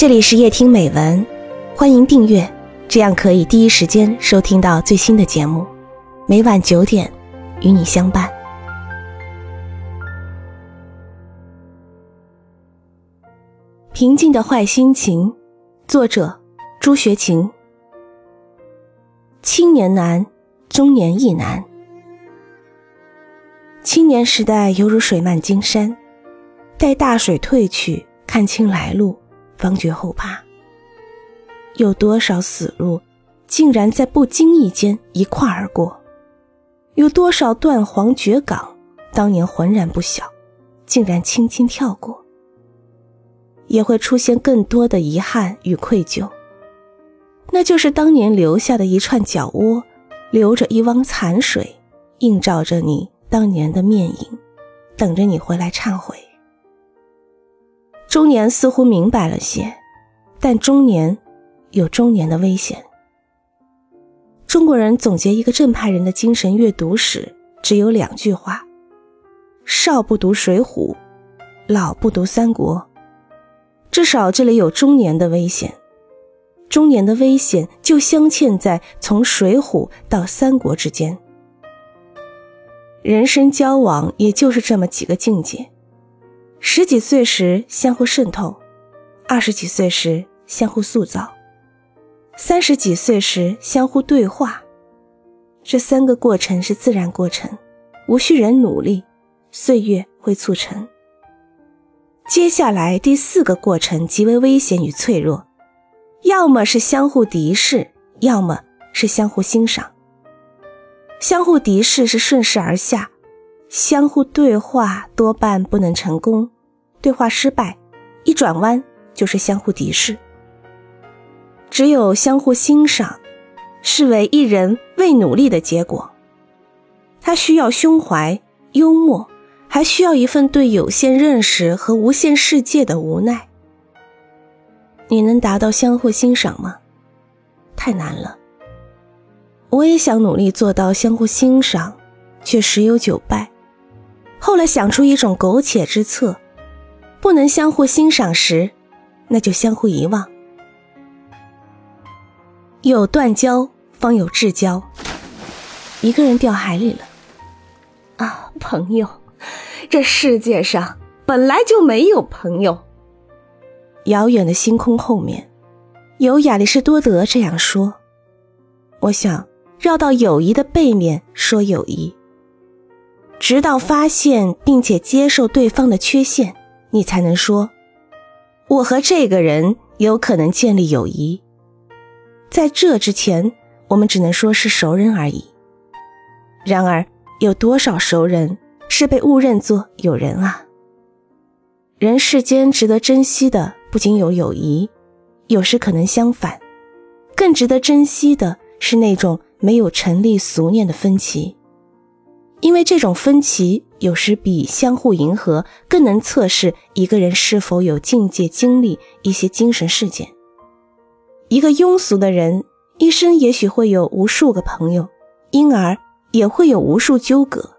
这里是夜听美文，欢迎订阅，这样可以第一时间收听到最新的节目。每晚九点，与你相伴。平静的坏心情，作者朱学勤。青年难，中年亦难。青年时代犹如水漫金山，待大水退去，看清来路。方觉后怕，有多少死路竟然在不经意间一跨而过？有多少断黄绝岗，当年浑然不晓，竟然轻轻跳过？也会出现更多的遗憾与愧疚，那就是当年留下的一串脚窝，留着一汪残水，映照着你当年的面影，等着你回来忏悔。中年似乎明白了些，但中年有中年的危险。中国人总结一个正派人的精神阅读史，只有两句话：少不读《水浒》，老不读《三国》。至少这里有中年的危险，中年的危险就镶嵌在从《水浒》到《三国》之间。人生交往也就是这么几个境界。十几岁时相互渗透，二十几岁时相互塑造，三十几岁时相互对话。这三个过程是自然过程，无需人努力，岁月会促成。接下来第四个过程极为危险与脆弱，要么是相互敌视，要么是相互欣赏。相互敌视是顺势而下。相互对话多半不能成功，对话失败，一转弯就是相互敌视。只有相互欣赏，视为一人未努力的结果。他需要胸怀、幽默，还需要一份对有限认识和无限世界的无奈。你能达到相互欣赏吗？太难了。我也想努力做到相互欣赏，却十有九败。后来想出一种苟且之策，不能相互欣赏时，那就相互遗忘。有断交方有至交。一个人掉海里了，啊，朋友，这世界上本来就没有朋友。遥远的星空后面，有亚里士多德这样说。我想绕到友谊的背面说友谊。直到发现并且接受对方的缺陷，你才能说：“我和这个人有可能建立友谊。”在这之前，我们只能说是熟人而已。然而，有多少熟人是被误认作友人啊？人世间值得珍惜的不仅有友谊，有时可能相反，更值得珍惜的是那种没有成立俗念的分歧。因为这种分歧有时比相互迎合更能测试一个人是否有境界经历一些精神事件。一个庸俗的人一生也许会有无数个朋友，因而也会有无数纠葛，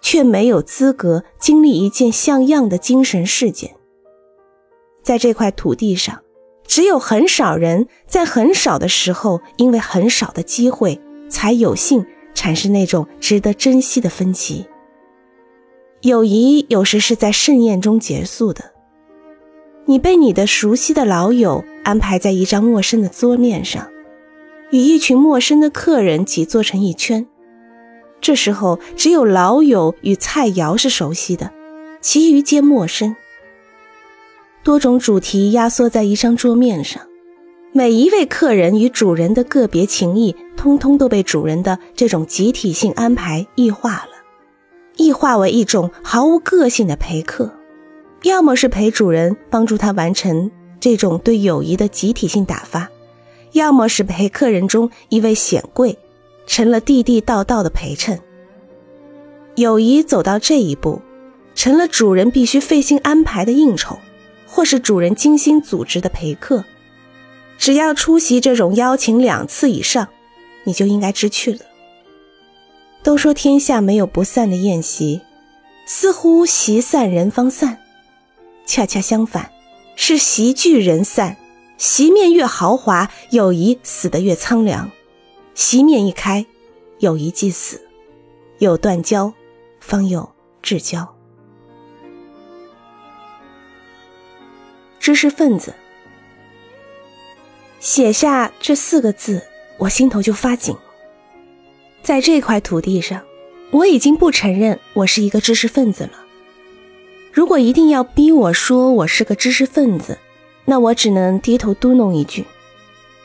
却没有资格经历一件像样的精神事件。在这块土地上，只有很少人在很少的时候，因为很少的机会才有幸。产生那种值得珍惜的分歧。友谊有时是在盛宴中结束的。你被你的熟悉的老友安排在一张陌生的桌面上，与一群陌生的客人挤坐成一圈。这时候，只有老友与菜肴是熟悉的，其余皆陌生。多种主题压缩在一张桌面上。每一位客人与主人的个别情谊，通通都被主人的这种集体性安排异化了，异化为一种毫无个性的陪客，要么是陪主人帮助他完成这种对友谊的集体性打发，要么是陪客人中一位显贵，成了地地道道的陪衬。友谊走到这一步，成了主人必须费心安排的应酬，或是主人精心组织的陪客。只要出席这种邀请两次以上，你就应该知趣了。都说天下没有不散的宴席，似乎席散人方散，恰恰相反，是席聚人散，席面越豪华，友谊死得越苍凉。席面一开，友谊即死。有断交，方有至交。知识分子写下这四个字，我心头就发紧。在这块土地上，我已经不承认我是一个知识分子了。如果一定要逼我说我是个知识分子，那我只能低头嘟哝一句：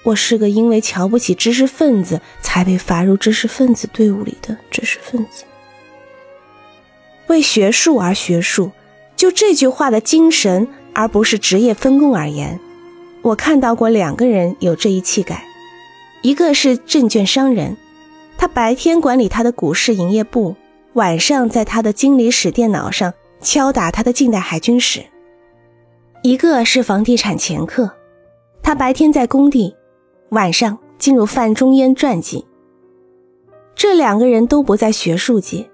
我是个因为瞧不起知识分子才被罚入知识分子队伍里的知识分子。为学术而学术，就这句话的精神，而不是职业分工而言，我看到过两个人有这一气概，一个是证券商人，他白天管理他的股市营业部，晚上在他的经理室电脑上。敲打他的近代海军史。一个是房地产掮客，他白天在工地，晚上进入范仲淹传记。这两个人都不在学术界，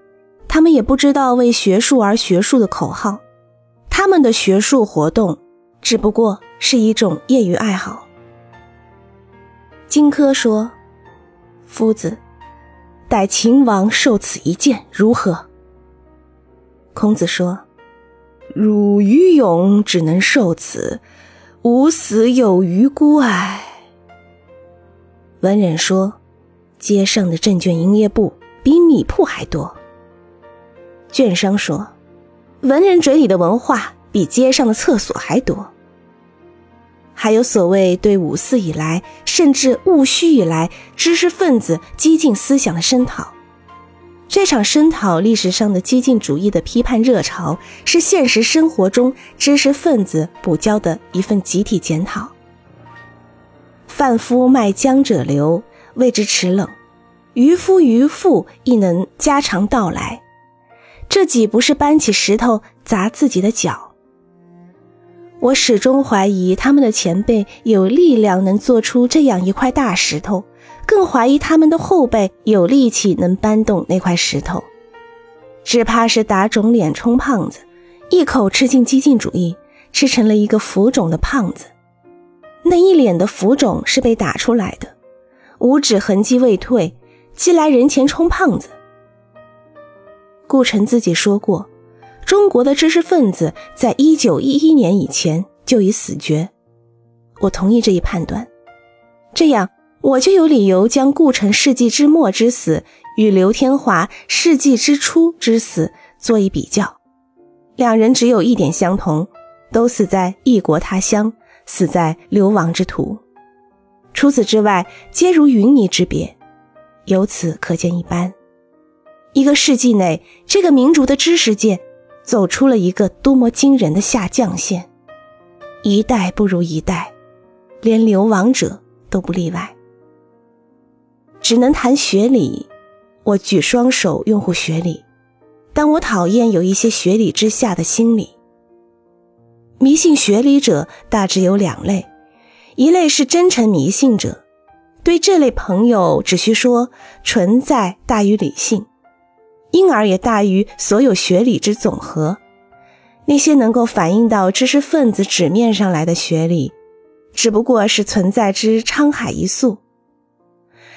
他们也不知道为学术而学术的口号，他们的学术活动只不过是一种业余爱好。荆轲说：“夫子，待秦王受此一剑，如何？”孔子说：“汝于勇只能受此，吾死有余辜哀。”文人说：“街上的证券营业部比米铺还多。”券商说：“文人嘴里的文化比街上的厕所还多。”还有所谓对五四以来，甚至戊戌以来，知识分子激进思想的声讨。这场声讨历史上的激进主义的批判热潮，是现实生活中知识分子补交的一份集体检讨。贩夫卖浆者流，谓之齿冷；渔夫渔妇亦能家常道来，这岂不是搬起石头砸自己的脚？我始终怀疑他们的前辈有力量能做出这样一块大石头。更怀疑他们的后辈有力气能搬动那块石头，只怕是打肿脸充胖子，一口吃进激进主义，吃成了一个浮肿的胖子。那一脸的浮肿是被打出来的，五指痕迹未退，既来人前充胖子。顾城自己说过，中国的知识分子在一九一一年以前就已死绝，我同意这一判断，这样。我就有理由将顾城世纪之末之死与刘天华世纪之初之死做一比较，两人只有一点相同，都死在异国他乡，死在流亡之途。除此之外，皆如云泥之别。由此可见一斑。一个世纪内，这个民族的知识界走出了一个多么惊人的下降线，一代不如一代，连流亡者都不例外。只能谈学理，我举双手拥护学理，但我讨厌有一些学理之下的心理。迷信学理者大致有两类，一类是真诚迷信者，对这类朋友只需说存在大于理性，因而也大于所有学理之总和。那些能够反映到知识分子纸面上来的学理，只不过是存在之沧海一粟。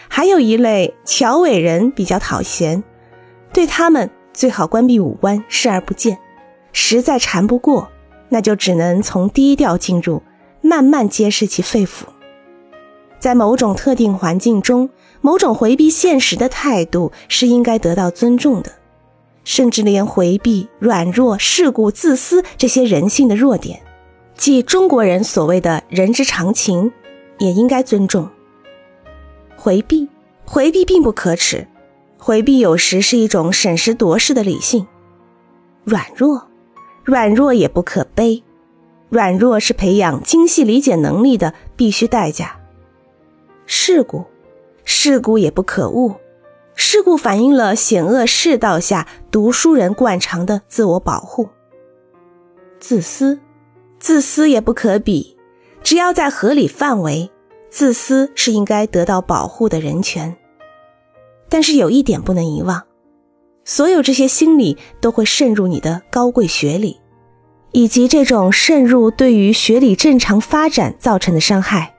还有一类乔伟人比较讨嫌，对他们最好关闭五官，视而不见。实在缠不过，那就只能从低调进入，慢慢揭示其肺腑。在某种特定环境中，某种回避现实的态度是应该得到尊重的，甚至连回避、软弱、世故、自私这些人性的弱点，即中国人所谓的人之常情，也应该尊重。回避，回避并不可耻，回避有时是一种审时度势的理性。软弱，软弱也不可悲，软弱是培养精细理解能力的必须代价。事故，事故也不可恶，事故反映了险恶世道下读书人惯常的自我保护。自私，自私也不可比，只要在合理范围。自私是应该得到保护的人权，但是有一点不能遗忘：所有这些心理都会渗入你的高贵学历，以及这种渗入对于学理正常发展造成的伤害。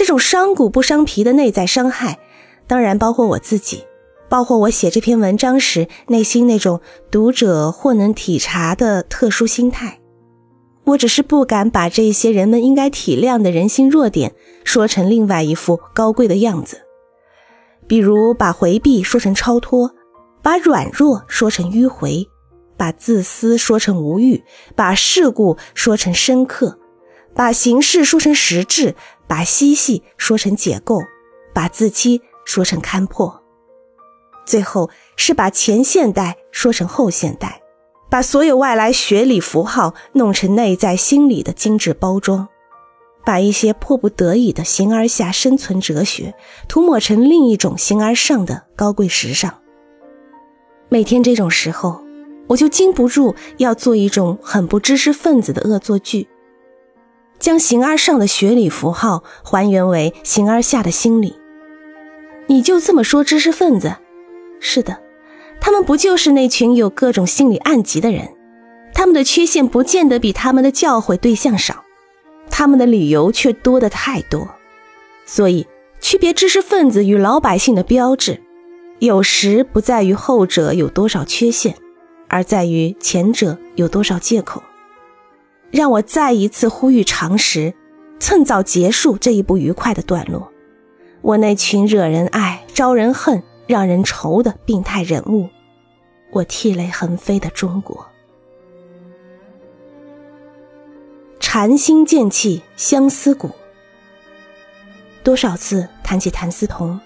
这种伤骨不伤皮的内在伤害，当然包括我自己，包括我写这篇文章时内心那种读者或能体察的特殊心态。我只是不敢把这些人们应该体谅的人性弱点说成另外一副高贵的样子，比如把回避说成超脱，把软弱说成迂回，把自私说成无欲，把世故说成深刻，把形式说成实质，把嬉戏说成解构，把自欺说成勘破，最后是把前现代说成后现代。把所有外来学理符号弄成内在心理的精致包装，把一些迫不得已的形而下生存哲学涂抹成另一种形而上的高贵时尚。每天这种时候，我就禁不住要做一种很不知识分子的恶作剧，将形而上的学理符号还原为形而下的心理。你就这么说知识分子？是的。他们不就是那群有各种心理暗疾的人？他们的缺陷不见得比他们的教诲对象少，他们的理由却多得太多。所以，区别知识分子与老百姓的标志，有时不在于后者有多少缺陷，而在于前者有多少借口。让我再一次呼吁常识，趁早结束这一不愉快的段落。我那群惹人爱、招人恨。让人愁的病态人物，我涕泪横飞的中国。禅心剑气相思谷，多少次谈起谭嗣同，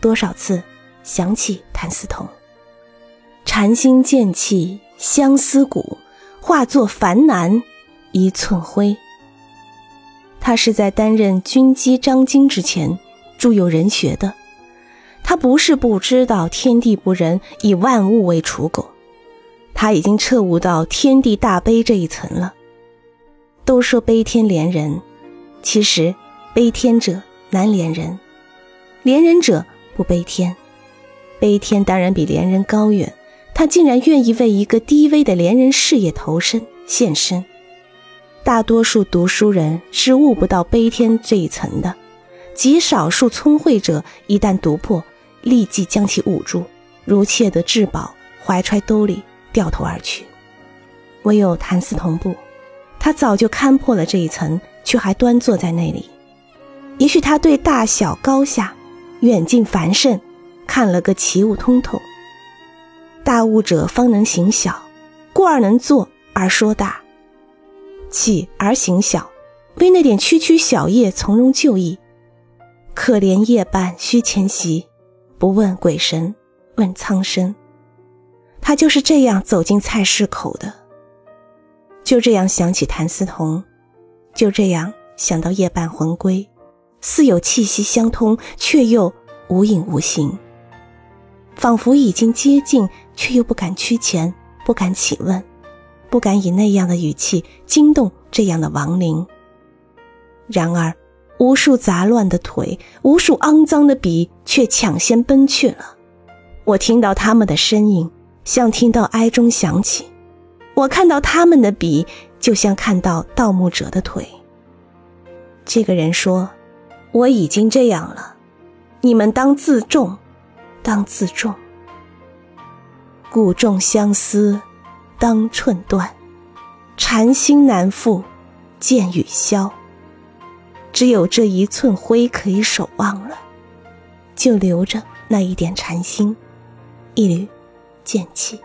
多少次想起谭嗣同。禅心剑气相思谷，化作凡男一寸灰。他是在担任军机张经之前，著有人学的。他不是不知道天地不仁，以万物为刍狗，他已经彻悟到天地大悲这一层了。都说悲天怜人，其实悲天者难怜人，怜人者不悲天。悲天当然比怜人高远，他竟然愿意为一个低微的怜人事业投身献身。大多数读书人是悟不到悲天这一层的，极少数聪慧者一旦读破。立即将其捂住，如窃得至宝，怀揣兜里掉头而去。唯有谭嗣同不，他早就看破了这一层，却还端坐在那里。也许他对大小高下、远近繁盛看了个奇悟通透。大悟者方能行小，故而能做而说大；起而行小，为那点区区小业从容就义。可怜夜半虚前席。不问鬼神，问苍生。他就是这样走进菜市口的，就这样想起谭嗣同，就这样想到夜半魂归，似有气息相通，却又无影无形，仿佛已经接近，却又不敢趋前，不敢起问，不敢以那样的语气惊动这样的亡灵。然而。无数杂乱的腿，无数肮脏的笔，却抢先奔去了。我听到他们的声音，像听到哀钟响起；我看到他们的笔，就像看到盗墓者的腿。这个人说：“我已经这样了，你们当自重，当自重。故重相思，当寸断；禅心难复，剑雨消。”只有这一寸灰可以守望了，就留着那一点禅心，一缕剑气。